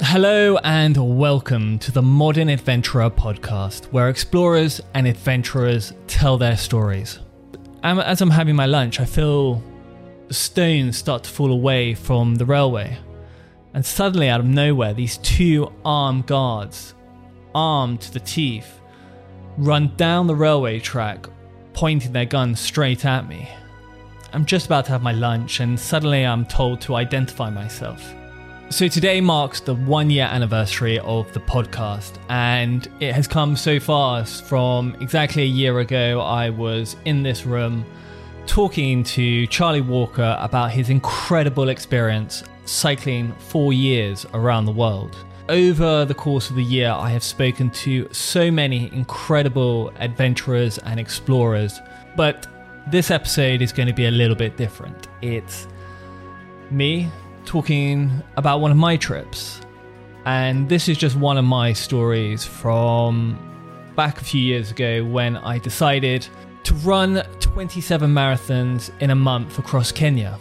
Hello and welcome to the Modern Adventurer podcast, where explorers and adventurers tell their stories. Um, as I'm having my lunch, I feel stones start to fall away from the railway. And suddenly, out of nowhere, these two armed guards, armed to the teeth, run down the railway track, pointing their guns straight at me. I'm just about to have my lunch, and suddenly I'm told to identify myself. So today marks the one year anniversary of the podcast, and it has come so fast from exactly a year ago. I was in this room talking to Charlie Walker about his incredible experience cycling four years around the world. Over the course of the year, I have spoken to so many incredible adventurers and explorers, but this episode is going to be a little bit different. It's me talking about one of my trips. And this is just one of my stories from back a few years ago when I decided to run 27 marathons in a month across Kenya.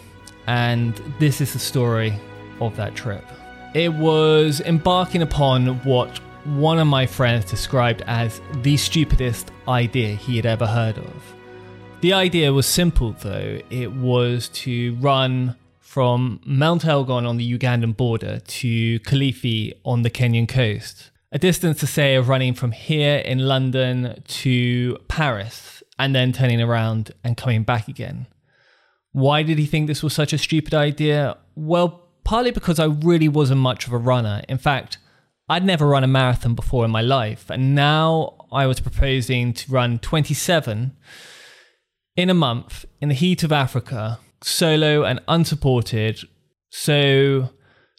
And this is the story of that trip. It was embarking upon what one of my friends described as the stupidest idea he had ever heard of. The idea was simple though, it was to run from Mount Elgon on the Ugandan border to Kilifi on the Kenyan coast. A distance to say of running from here in London to Paris and then turning around and coming back again. Why did he think this was such a stupid idea? Well, partly because I really wasn't much of a runner. In fact, I'd never run a marathon before in my life, and now I was proposing to run 27 in a month in the heat of Africa solo and unsupported. So,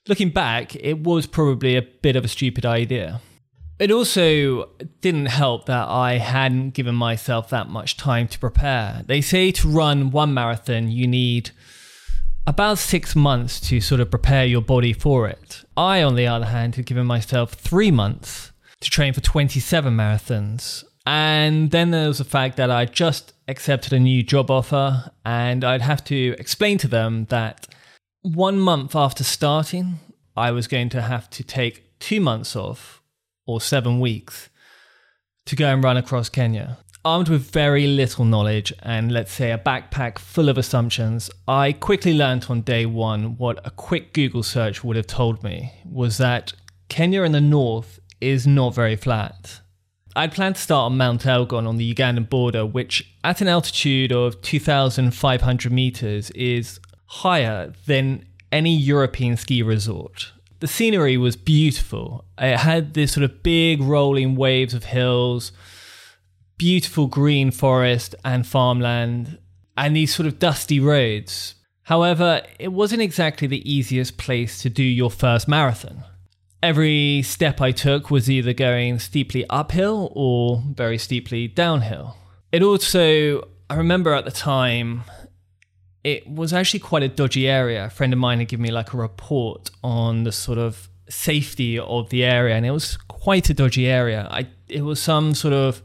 looking back, it was probably a bit of a stupid idea. It also didn't help that I hadn't given myself that much time to prepare. They say to run one marathon, you need about six months to sort of prepare your body for it. I, on the other hand, had given myself three months to train for 27 marathons. And then there was the fact that I just accepted a new job offer, and I'd have to explain to them that one month after starting, I was going to have to take two months off or seven weeks to go and run across Kenya. Armed with very little knowledge and let's say a backpack full of assumptions, I quickly learned on day one what a quick Google search would have told me was that Kenya in the north is not very flat. I'd planned to start on Mount Elgon on the Ugandan border, which at an altitude of 2,500 meters is higher than any European ski resort. The scenery was beautiful. It had this sort of big rolling waves of hills, beautiful green forest and farmland, and these sort of dusty roads. However, it wasn't exactly the easiest place to do your first marathon every step I took was either going steeply uphill or very steeply downhill. It also, I remember at the time, it was actually quite a dodgy area. A friend of mine had given me like a report on the sort of safety of the area, and it was quite a dodgy area. I it was some sort of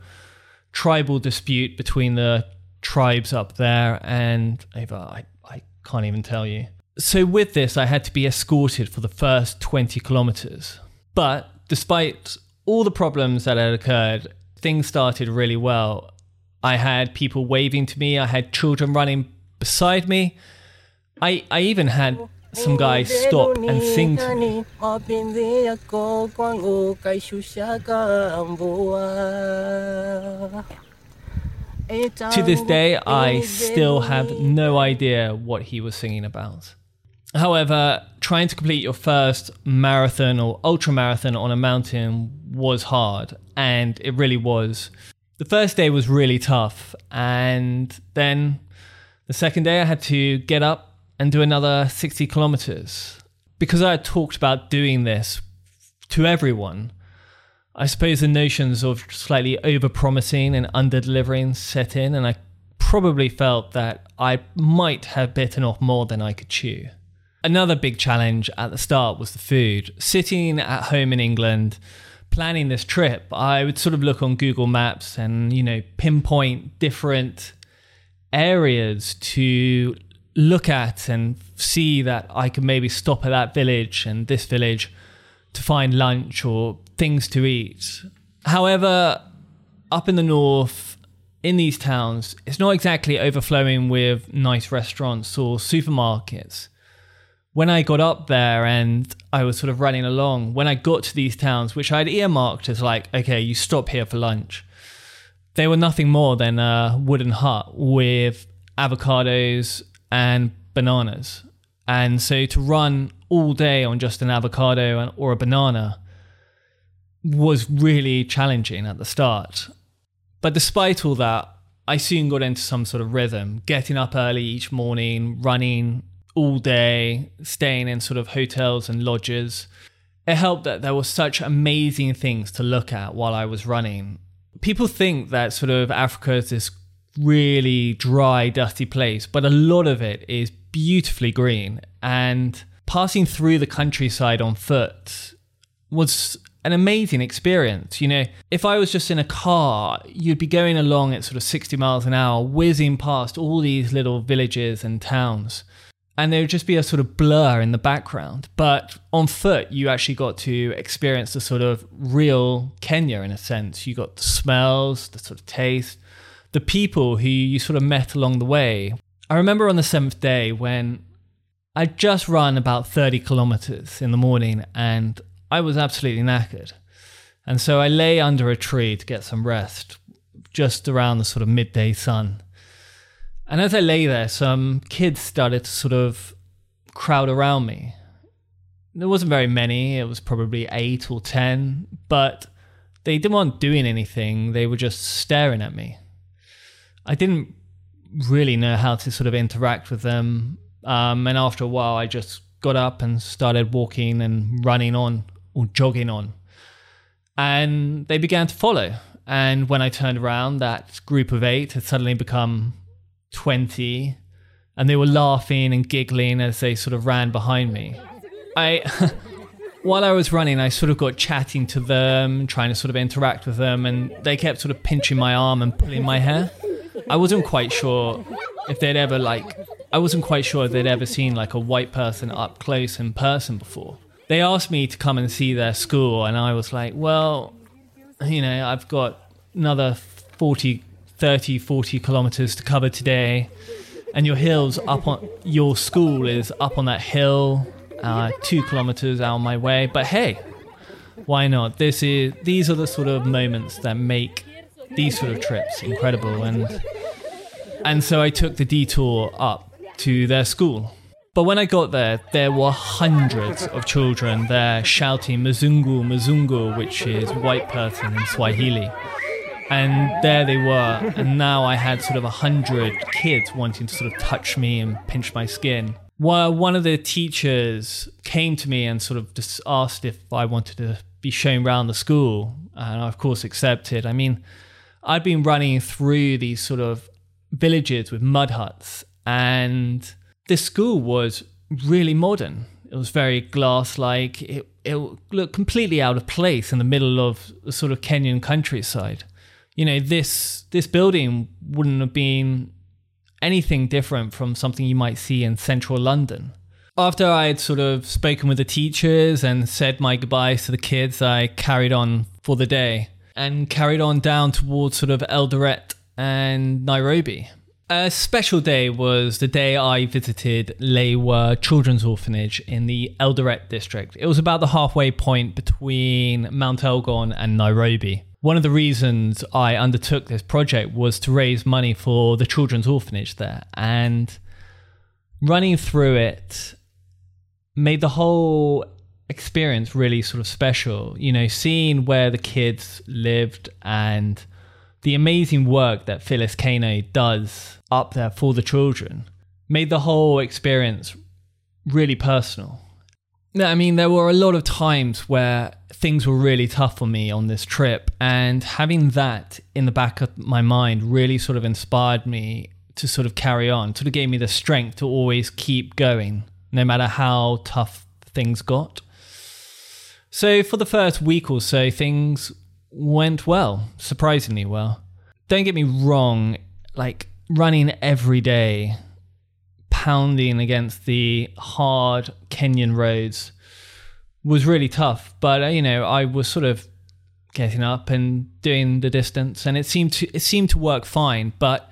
tribal dispute between the tribes up there and Ava, I, I can't even tell you. So with this I had to be escorted for the first 20 kilometers. But despite all the problems that had occurred, things started really well. I had people waving to me, I had children running beside me. I I even had some guy stop and sing to me. To this day, I still have no idea what he was singing about. However, trying to complete your first marathon or ultra marathon on a mountain was hard, and it really was. The first day was really tough, and then the second day I had to get up and do another 60 kilometers. Because I had talked about doing this to everyone, I suppose the notions of slightly over promising and under delivering set in, and I probably felt that I might have bitten off more than I could chew. Another big challenge at the start was the food. Sitting at home in England, planning this trip, I would sort of look on Google Maps and, you know, pinpoint different areas to look at and see that I could maybe stop at that village and this village to find lunch or things to eat. However, up in the north, in these towns, it's not exactly overflowing with nice restaurants or supermarkets. When I got up there and I was sort of running along, when I got to these towns, which I'd earmarked as like, okay, you stop here for lunch, they were nothing more than a wooden hut with avocados and bananas. And so to run all day on just an avocado or a banana was really challenging at the start. But despite all that, I soon got into some sort of rhythm, getting up early each morning, running all day, staying in sort of hotels and lodges. It helped that there were such amazing things to look at while I was running. People think that sort of Africa is this really dry, dusty place, but a lot of it is beautifully green. And passing through the countryside on foot was an amazing experience. You know, if I was just in a car, you'd be going along at sort of 60 miles an hour, whizzing past all these little villages and towns. And there would just be a sort of blur in the background. But on foot, you actually got to experience the sort of real Kenya in a sense. You got the smells, the sort of taste, the people who you sort of met along the way. I remember on the seventh day when I'd just run about 30 kilometers in the morning and I was absolutely knackered. And so I lay under a tree to get some rest just around the sort of midday sun. And as I lay there, some kids started to sort of crowd around me. There wasn't very many, it was probably eight or ten, but they didn't want doing anything, they were just staring at me. I didn't really know how to sort of interact with them. Um, and after a while, I just got up and started walking and running on or jogging on. And they began to follow. And when I turned around, that group of eight had suddenly become 20. And they were laughing and giggling as they sort of ran behind me. I. while I was running, I sort of got chatting to them, trying to sort of interact with them, and they kept sort of pinching my arm and pulling my hair. I wasn't quite sure if they'd ever like I wasn't quite sure if they'd ever seen like a white person up close in person before. They asked me to come and see their school and I was like, well, you know, I've got another 40 30 40 kilometers to cover today and your hills up on your school is up on that hill uh, 2 kilometers out of my way, but hey, why not? This is these are the sort of moments that make these sort of trips incredible and and so I took the detour up to their school. But when I got there, there were hundreds of children there shouting Mzungu, Mzungu, which is white person in Swahili. And there they were, and now I had sort of a hundred kids wanting to sort of touch me and pinch my skin. Well, one of the teachers came to me and sort of just asked if I wanted to be shown around the school, and I of course accepted. I mean, I'd been running through these sort of villages with mud huts, and this school was really modern. It was very glass like. It, it looked completely out of place in the middle of the sort of Kenyan countryside. You know, this this building wouldn't have been anything different from something you might see in central London. After I had sort of spoken with the teachers and said my goodbyes to the kids, I carried on for the day and carried on down towards sort of Eldoret and Nairobi. A special day was the day I visited Lewa Children's Orphanage in the Eldoret district. It was about the halfway point between Mount Elgon and Nairobi. One of the reasons I undertook this project was to raise money for the children's orphanage there. And running through it made the whole experience really sort of special. You know, seeing where the kids lived and the amazing work that Phyllis Kano does up there for the children made the whole experience really personal. I mean, there were a lot of times where things were really tough for me on this trip, and having that in the back of my mind really sort of inspired me to sort of carry on, sort of gave me the strength to always keep going, no matter how tough things got. So, for the first week or so, things went well, surprisingly well. Don't get me wrong, like running every day, pounding against the hard Kenyan roads was really tough. But, uh, you know, I was sort of getting up and doing the distance and it seemed to it seemed to work fine but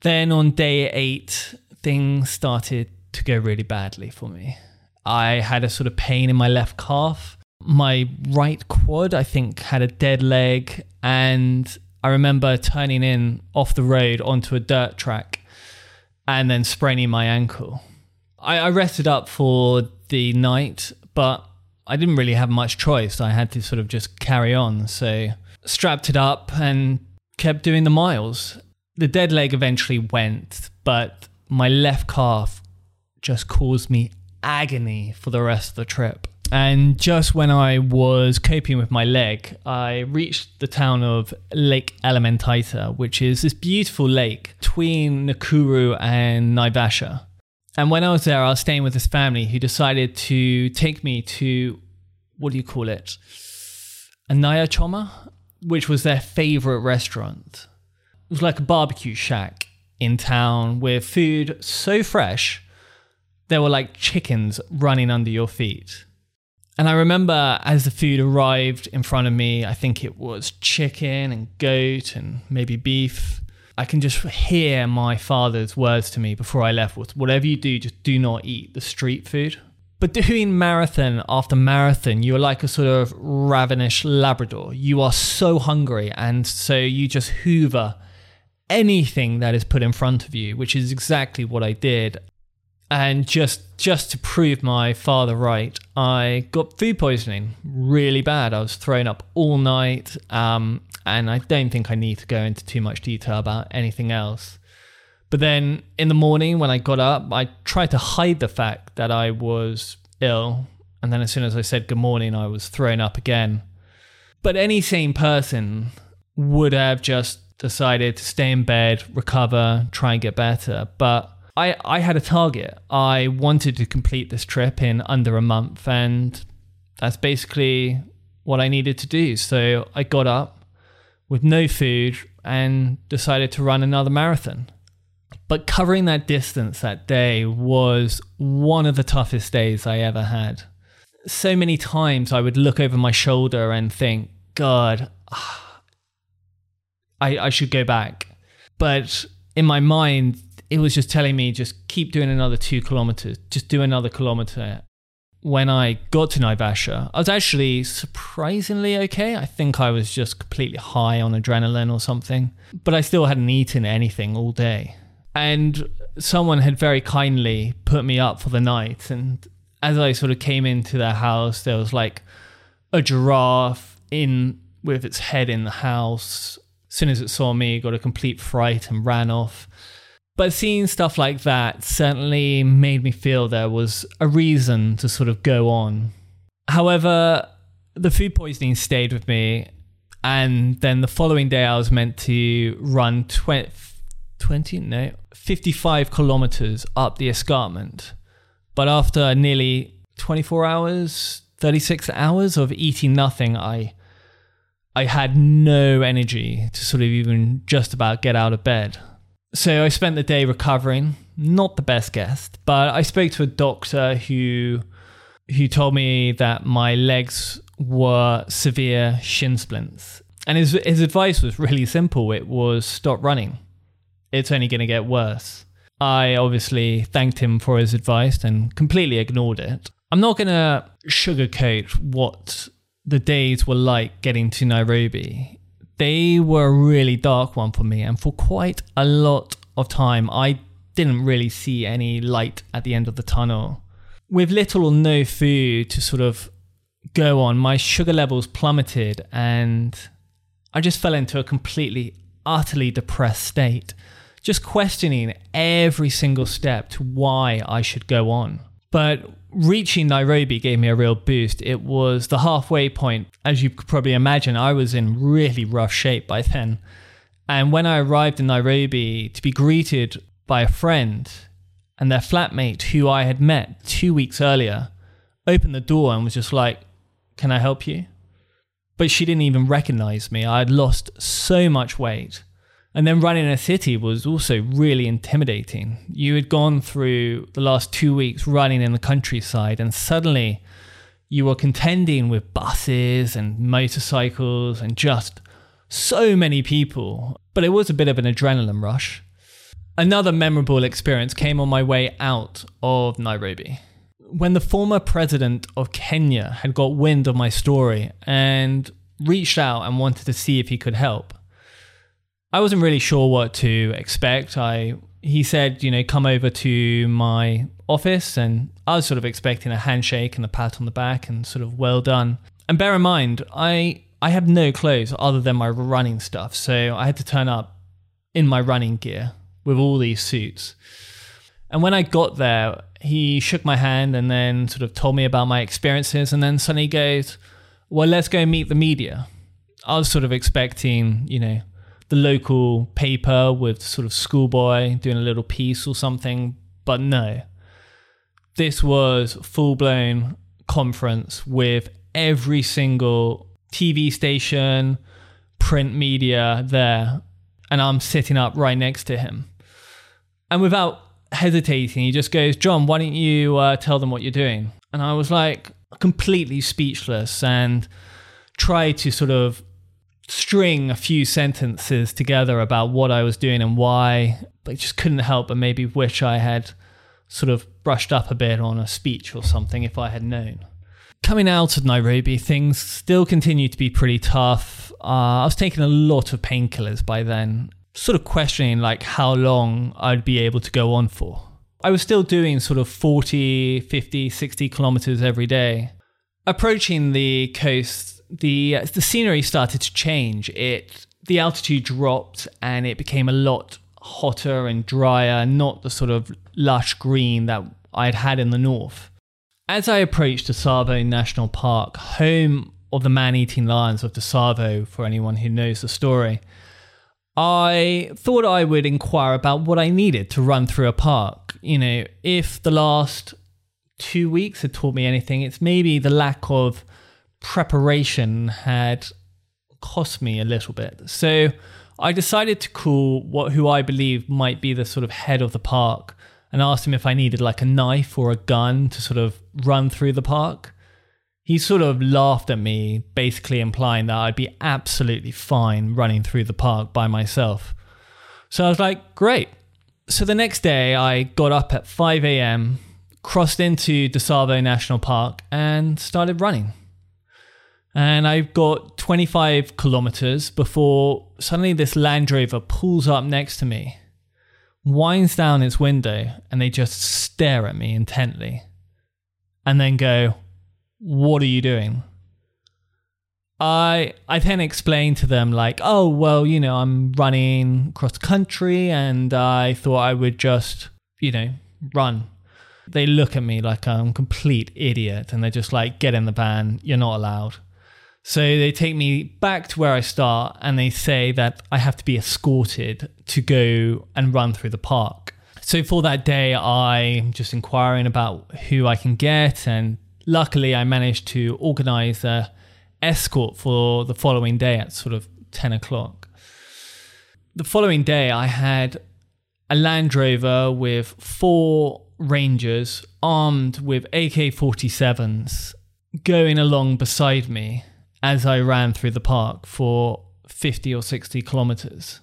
then on day 8 things started to go really badly for me i had a sort of pain in my left calf my right quad, I think, had a dead leg. And I remember turning in off the road onto a dirt track and then spraining my ankle. I, I rested up for the night, but I didn't really have much choice. I had to sort of just carry on. So strapped it up and kept doing the miles. The dead leg eventually went, but my left calf just caused me agony for the rest of the trip. And just when I was coping with my leg, I reached the town of Lake Elementaita, which is this beautiful lake between Nakuru and Naivasha. And when I was there, I was staying with this family who decided to take me to, what do you call it? A Nyama Choma, which was their favorite restaurant. It was like a barbecue shack in town with food so fresh, there were like chickens running under your feet. And I remember as the food arrived in front of me, I think it was chicken and goat and maybe beef. I can just hear my father's words to me before I left was whatever you do, just do not eat the street food. But doing marathon after marathon, you're like a sort of ravenous Labrador. You are so hungry, and so you just hoover anything that is put in front of you, which is exactly what I did and just just to prove my father right, I got food poisoning really bad. I was thrown up all night, um, and I don't think I need to go into too much detail about anything else. But then in the morning when I got up, I tried to hide the fact that I was ill, and then as soon as I said good morning, I was thrown up again. But any sane person would have just decided to stay in bed, recover, try and get better, but I, I had a target. I wanted to complete this trip in under a month, and that's basically what I needed to do. So I got up with no food and decided to run another marathon. But covering that distance that day was one of the toughest days I ever had. So many times I would look over my shoulder and think, God, ah, I, I should go back. But in my mind, it was just telling me just keep doing another two kilometers, just do another kilometer. When I got to Naivasha, I was actually surprisingly okay. I think I was just completely high on adrenaline or something, but I still hadn't eaten anything all day. And someone had very kindly put me up for the night. And as I sort of came into their house, there was like a giraffe in with its head in the house. As soon as it saw me, it got a complete fright and ran off. But seeing stuff like that certainly made me feel there was a reason to sort of go on. However, the food poisoning stayed with me. And then the following day, I was meant to run 20, 20 no, 55 kilometers up the escarpment. But after nearly 24 hours, 36 hours of eating nothing, I I had no energy to sort of even just about get out of bed. So I spent the day recovering. Not the best guest, but I spoke to a doctor who who told me that my legs were severe shin splints. And his his advice was really simple. It was stop running. It's only going to get worse. I obviously thanked him for his advice and completely ignored it. I'm not going to sugarcoat what the days were like getting to Nairobi. They were a really dark one for me, and for quite a lot of time, I didn't really see any light at the end of the tunnel. With little or no food to sort of go on, my sugar levels plummeted, and I just fell into a completely, utterly depressed state, just questioning every single step to why I should go on. But reaching Nairobi gave me a real boost. It was the halfway point. As you could probably imagine, I was in really rough shape by then. And when I arrived in Nairobi to be greeted by a friend and their flatmate who I had met two weeks earlier, opened the door and was just like, Can I help you? But she didn't even recognize me. I had lost so much weight. And then running in a city was also really intimidating. You had gone through the last two weeks running in the countryside, and suddenly you were contending with buses and motorcycles and just so many people. But it was a bit of an adrenaline rush. Another memorable experience came on my way out of Nairobi. When the former president of Kenya had got wind of my story and reached out and wanted to see if he could help, I wasn't really sure what to expect. I he said, you know, come over to my office, and I was sort of expecting a handshake and a pat on the back and sort of well done. And bear in mind, I I had no clothes other than my running stuff, so I had to turn up in my running gear with all these suits. And when I got there, he shook my hand and then sort of told me about my experiences, and then suddenly goes, "Well, let's go meet the media." I was sort of expecting, you know, the local paper with sort of schoolboy doing a little piece or something, but no. This was full blown conference with every single TV station, print media there, and I'm sitting up right next to him. And without hesitating, he just goes, John, why don't you uh, tell them what you're doing? And I was like completely speechless and tried to sort of string a few sentences together about what I was doing and why, but just couldn't help but maybe wish I had sort of brushed up a bit on a speech or something if I had known. Coming out of Nairobi, things still continue to be pretty tough. Uh, I was taking a lot of painkillers by then, sort of questioning like how long I'd be able to go on for. I was still doing sort of 40, 50, 60 kilometers every day. Approaching the coast the uh, the scenery started to change. It the altitude dropped and it became a lot hotter and drier, not the sort of lush green that I'd had in the north. As I approached Tsavo National Park, home of the man-eating lions of Tsavo, for anyone who knows the story, I thought I would inquire about what I needed to run through a park. You know, if the last two weeks had taught me anything, it's maybe the lack of preparation had cost me a little bit. So I decided to call what who I believe might be the sort of head of the park and asked him if I needed like a knife or a gun to sort of run through the park. He sort of laughed at me, basically implying that I'd be absolutely fine running through the park by myself. So I was like, great. So the next day, I got up at 5 a.m., crossed into Tsavo National Park, and started running and I've got 25 kilometers before suddenly this Land Rover pulls up next to me, winds down its window, and they just stare at me intently and then go, What are you doing? I I then explained to them like, oh well, you know, I'm running cross country and I thought I would just, you know, run. They look at me like I'm a complete idiot and they're just like, get in the van, you're not allowed. So they take me back to where I start and they say that I have to be escorted to go and run through the park. So for that day, I'm just inquiring about who I can get and luckily, I managed to organize a escort for the following day at sort of 10 o'clock. The following day, I had a Land Rover with four Rangers armed with AK 47s going along beside me as I ran through the park for 50 or 60 kilometers,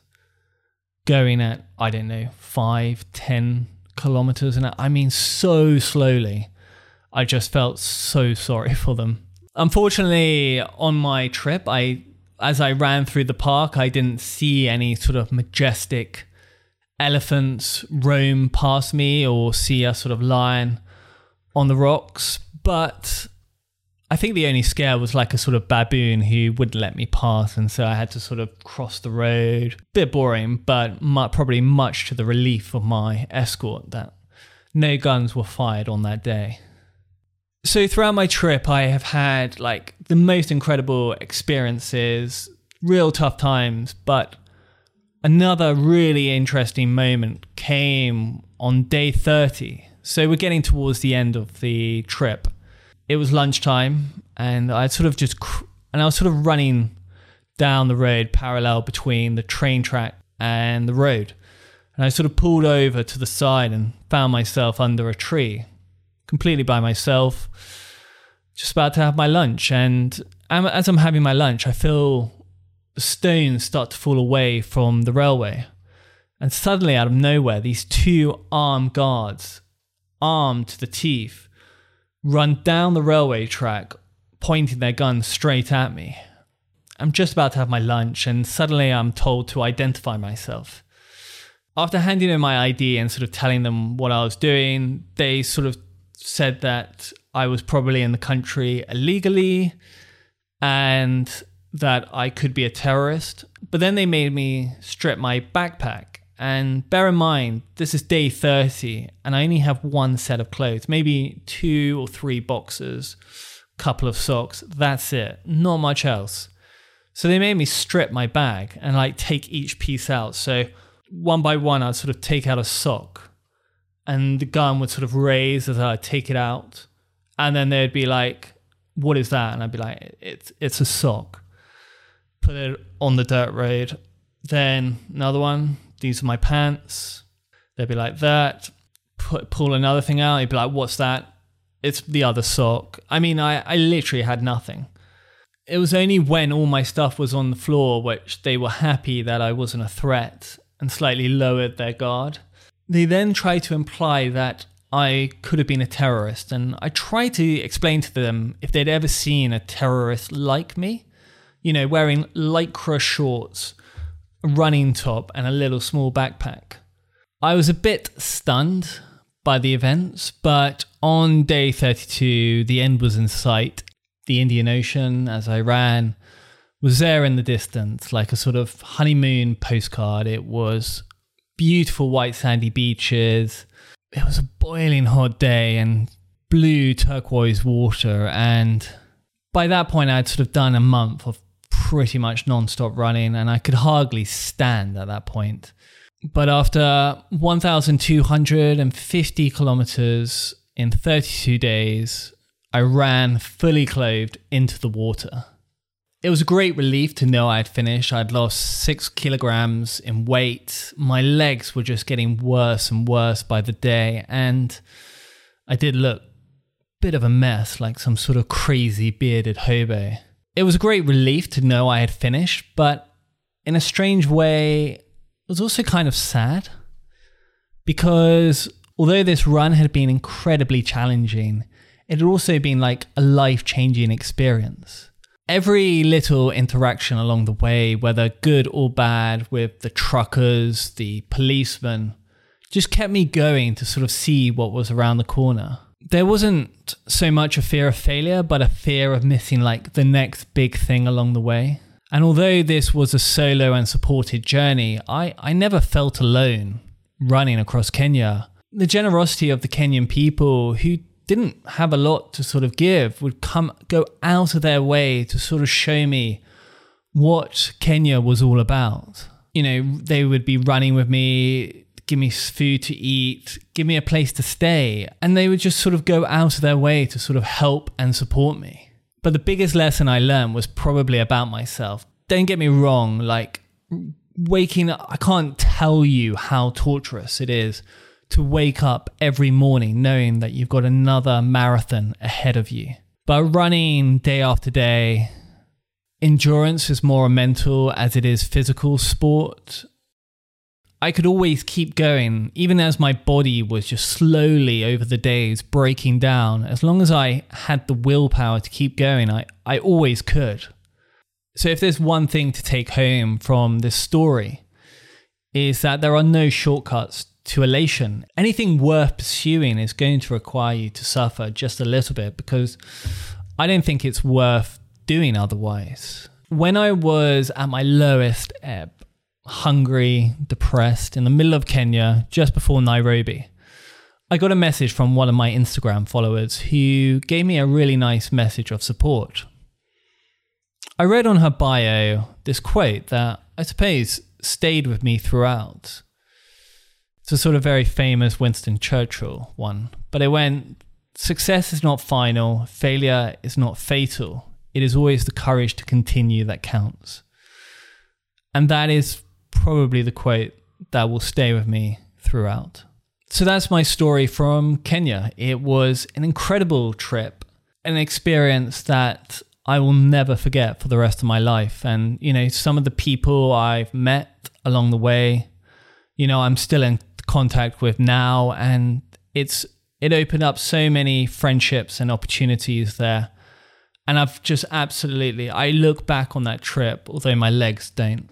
going at, I don't know, 5, 10 kilometers an hour. I mean, so slowly. I just felt so sorry for them. Unfortunately, on my trip, I as I ran through the park, I didn't see any sort of majestic elephants roam past me or see a sort of lion on the rocks. But I think the only scare was like a sort of baboon who wouldn't let me pass, and so I had to sort of cross the road. Bit boring, but probably much to the relief of my escort that no guns were fired on that day. So throughout my trip, I have had like the most incredible experiences, real tough times, but another really interesting moment came on day 30. So we're getting towards the end of the trip it was lunchtime and I sort of just cr- and I was sort of running down the road parallel between the train track and the road. And I sort of pulled over to the side and found myself under a tree, completely by myself, just about to have my lunch. And as I'm having my lunch, I feel the stones start to fall away from the railway. And suddenly, out of nowhere, these two armed guards, armed to the teeth, run down the railway track, pointing their guns straight at me. I'm just about to have my lunch, and suddenly I'm told to identify myself. After handing in my ID and sort of telling them what I was doing, they sort of said that I was probably in the country illegally and that I could be a terrorist. But then they made me strip my backpack and bear in mind, this is day 30, and I only have one set of clothes, maybe two or three boxes, couple of socks. That's it. Not much else. So they made me strip my bag and like take each piece out. So one by one, I'd sort of take out a sock, and the gun would sort of raise as I'd take it out. And then they'd be like, What is that? And I'd be like, It's, it's a sock. Put it on the dirt road. Then another one, these are my pants. They'd be like that. Put, pull another thing out. He'd be like, what's that? It's the other sock. I mean, I, I literally had nothing. It was only when all my stuff was on the floor, which they were happy that I wasn't a threat and slightly lowered their guard. They then tried to imply that I could have been a terrorist, and I tried to explain to them if they'd ever seen a terrorist like me, you know, wearing lycra shorts running top, and a little small backpack. I was a bit stunned by the events, but on day 32, the end was in sight. The Indian Ocean, as I ran, was there in the distance, like a sort of honeymoon postcard. It was beautiful white sandy beaches. It was a boiling hot day and blue turquoise water. And by that point, I'd sort of done a month of pretty much non-stop running and I could hardly stand at that point. But after 1,250 kilometers in 32 days, I ran fully clothed into the water. It was a great relief to know I had finished. I'd lost six kilograms in weight. My legs were just getting worse and worse by the day. And I did look a bit of a mess, like some sort of crazy bearded hobo. It was a great relief to know I had finished, but in a strange way, it was also kind of sad because although this run had been incredibly challenging, it had also been like a life changing experience. Every little interaction along the way, whether good or bad, with the truckers, the policemen, just kept me going to sort of see what was around the corner there wasn't so much a fear of failure, but a fear of missing like the next big thing along the way. And although this was a solo and supported journey, I, I never felt alone running across Kenya. The generosity of the Kenyan people who didn't have a lot to sort of give would come go out of their way to sort of show me what Kenya was all about. You know, they would be running with me, give me food to eat, give me a place to stay. And they would just sort of go out of their way to sort of help and support me. But the biggest lesson I learned was probably about myself. Don't get me wrong, like waking up, I can't tell you how torturous it is to wake up every morning knowing that you've got another marathon ahead of you. But running day after day, endurance is more a mental as it is physical sport. I could always keep going, even as my body was just slowly over the days breaking down. As long as I had the willpower to keep going, I, I always could. So, if there's one thing to take home from this story, is that there are no shortcuts to elation. Anything worth pursuing is going to require you to suffer just a little bit because I don't think it's worth doing otherwise. When I was at my lowest ebb, hungry, depressed, in the middle of Kenya, just before Nairobi, I got a message from one of my Instagram followers who gave me a really nice message of support. I read on her bio this quote that I suppose stayed with me throughout. It's a sort of very famous Winston Churchill one, but it went Success is not final, failure is not fatal. It is always the courage to continue that counts. And that is probably the quote that will stay with me throughout. So that's my story from Kenya. It was an incredible trip, an experience that I will never forget for the rest of my life. And, you know, some of the people I've met along the way, you know, I'm still in contact with now and it's it opened up so many friendships and opportunities there and i've just absolutely i look back on that trip although my legs don't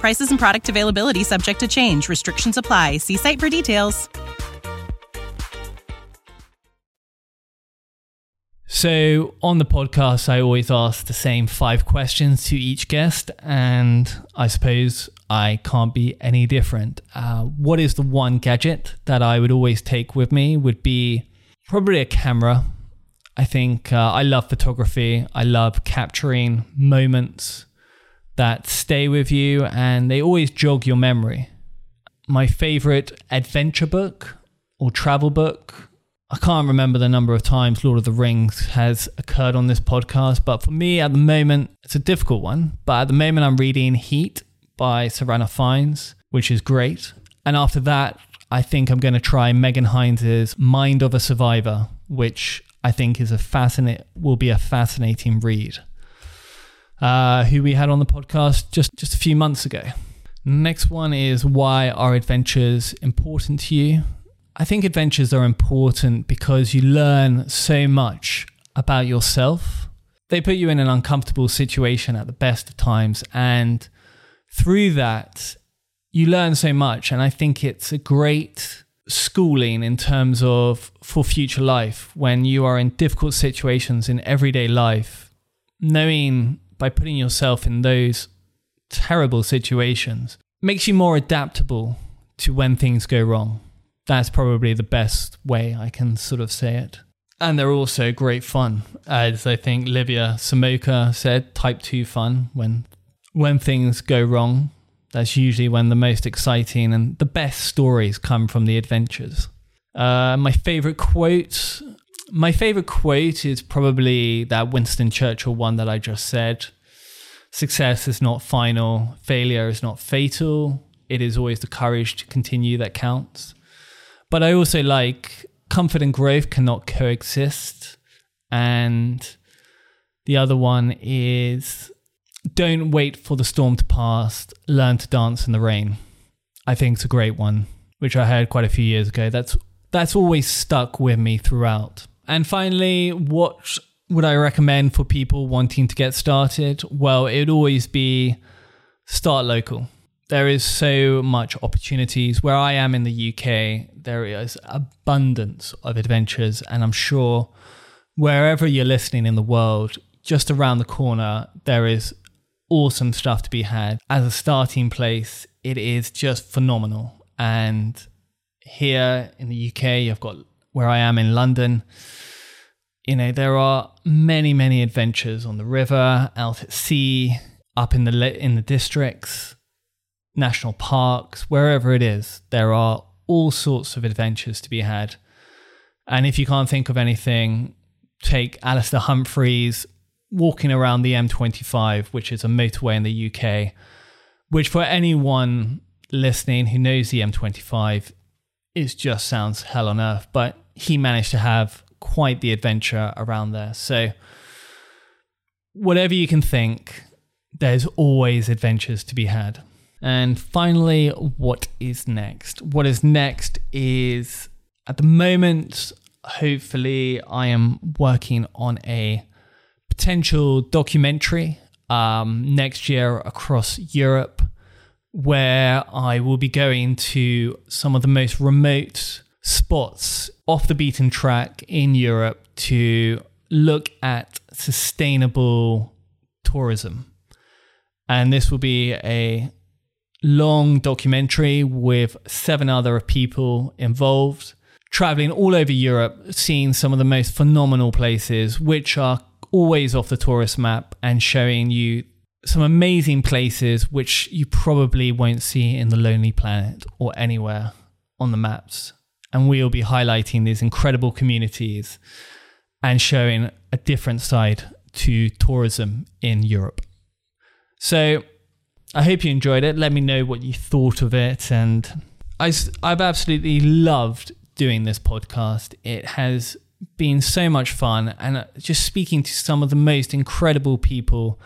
Prices and product availability subject to change. Restrictions apply. See site for details. So, on the podcast, I always ask the same five questions to each guest, and I suppose I can't be any different. Uh, what is the one gadget that I would always take with me? Would be probably a camera. I think uh, I love photography. I love capturing moments that stay with you and they always jog your memory. My favorite adventure book or travel book I can't remember the number of times Lord of the Rings has occurred on this podcast, but for me at the moment, it's a difficult one. But at the moment, I'm reading Heat by Sir Ranulph Fiennes, which is great. And after that, I think I'm going to try Megan Hine's Mind of a Survivor, which I think is a fascinate will be a fascinating read. Uh, who we had on the podcast just just a few months ago. Next one is why are adventures important to you? I think adventures are important because you learn so much about yourself. They put you in an uncomfortable situation at the best of times. And through that, you learn so much. And I think it's a great schooling in terms of for future life when you are in difficult situations in everyday life, knowing by putting yourself in those terrible situations makes you more adaptable to when things go wrong. That's probably the best way I can sort of say it. And they're also great fun, as I think Livia Samoka said, type 2 fun. When, when things go wrong, that's usually when the most exciting and the best stories come from the adventures. Uh, my favorite quote, my favorite quote is probably that Winston Churchill one that I just said. Success is not final, failure is not fatal. It is always the courage to continue that counts. But I also like comfort and growth cannot coexist. And the other one is don't wait for the storm to pass, learn to dance in the rain. I think it's a great one, which I heard quite a few years ago. That's that's always stuck with me throughout. And finally, what would I recommend for people wanting to get started? Well, it'd always be start local. There is so much opportunities. Where I am in the UK, there is abundance of adventures, and I'm sure wherever you're listening in the world, just around the corner, there is awesome stuff to be had. As a starting place, it is just phenomenal. And here in the UK, I've got where I am in London. You know, there are many, many adventures on the river, out at sea, up in the in the districts, national parks, wherever it is. There are all sorts of adventures to be had. And if you can't think of anything, take Alastair Humphreys walking around the M25, which is a motorway in the UK, which for anyone listening who knows the M25 it just sounds hell on earth. But he managed to have quite the adventure around there. So, whatever you can think, there's always adventures to be had. And finally, what is next? What is next is at the moment, hopefully, I am working on a potential documentary um, next year across Europe where I will be going to some of the most remote spots off the beaten track in Europe to look at sustainable tourism. And this will be a long documentary with seven other people involved, traveling all over Europe, seeing some of the most phenomenal places, which are always off the tourist map, and showing you some amazing places which you probably won't see in the Lonely Planet or anywhere on the maps. And we'll be highlighting these incredible communities and showing a different side to tourism in Europe. So I hope you enjoyed it. Let me know what you thought of it. And I, I've absolutely loved doing this podcast. It has been so much fun and uh, just speaking to some of the most incredible people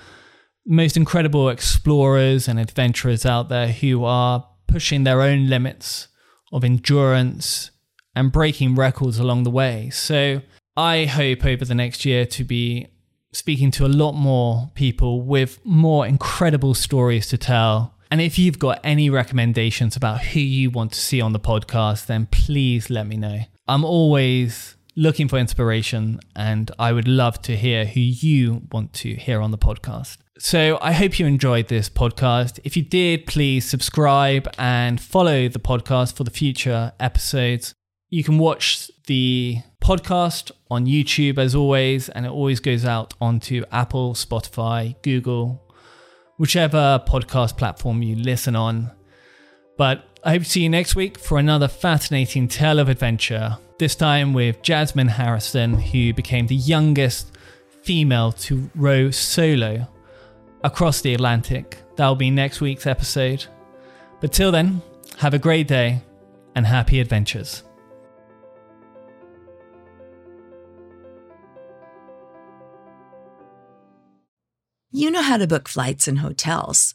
most incredible explorers and adventurers out there who are pushing their own limits of endurance and breaking records along the way. So I hope over the next year to be speaking to a lot more people with more incredible stories to tell. And if you've got any recommendations about who you want to see on the podcast, then please let me know. I'm always looking for inspiration and I would love to hear who you want to hear on the podcast. So I hope you enjoyed this podcast. If you did, please subscribe and follow the podcast for the future episodes. You can watch the podcast on YouTube as always, and it always goes out onto Apple, Spotify, Google, whichever podcast platform you listen on. But I hope to see you next week for another fascinating tale of adventure, this time with Jasmine Harrison, who became the youngest female to row solo across the Atlantic. That'll be next week's episode. But till then, have a great day and happy adventures. You know how to book flights and hotels.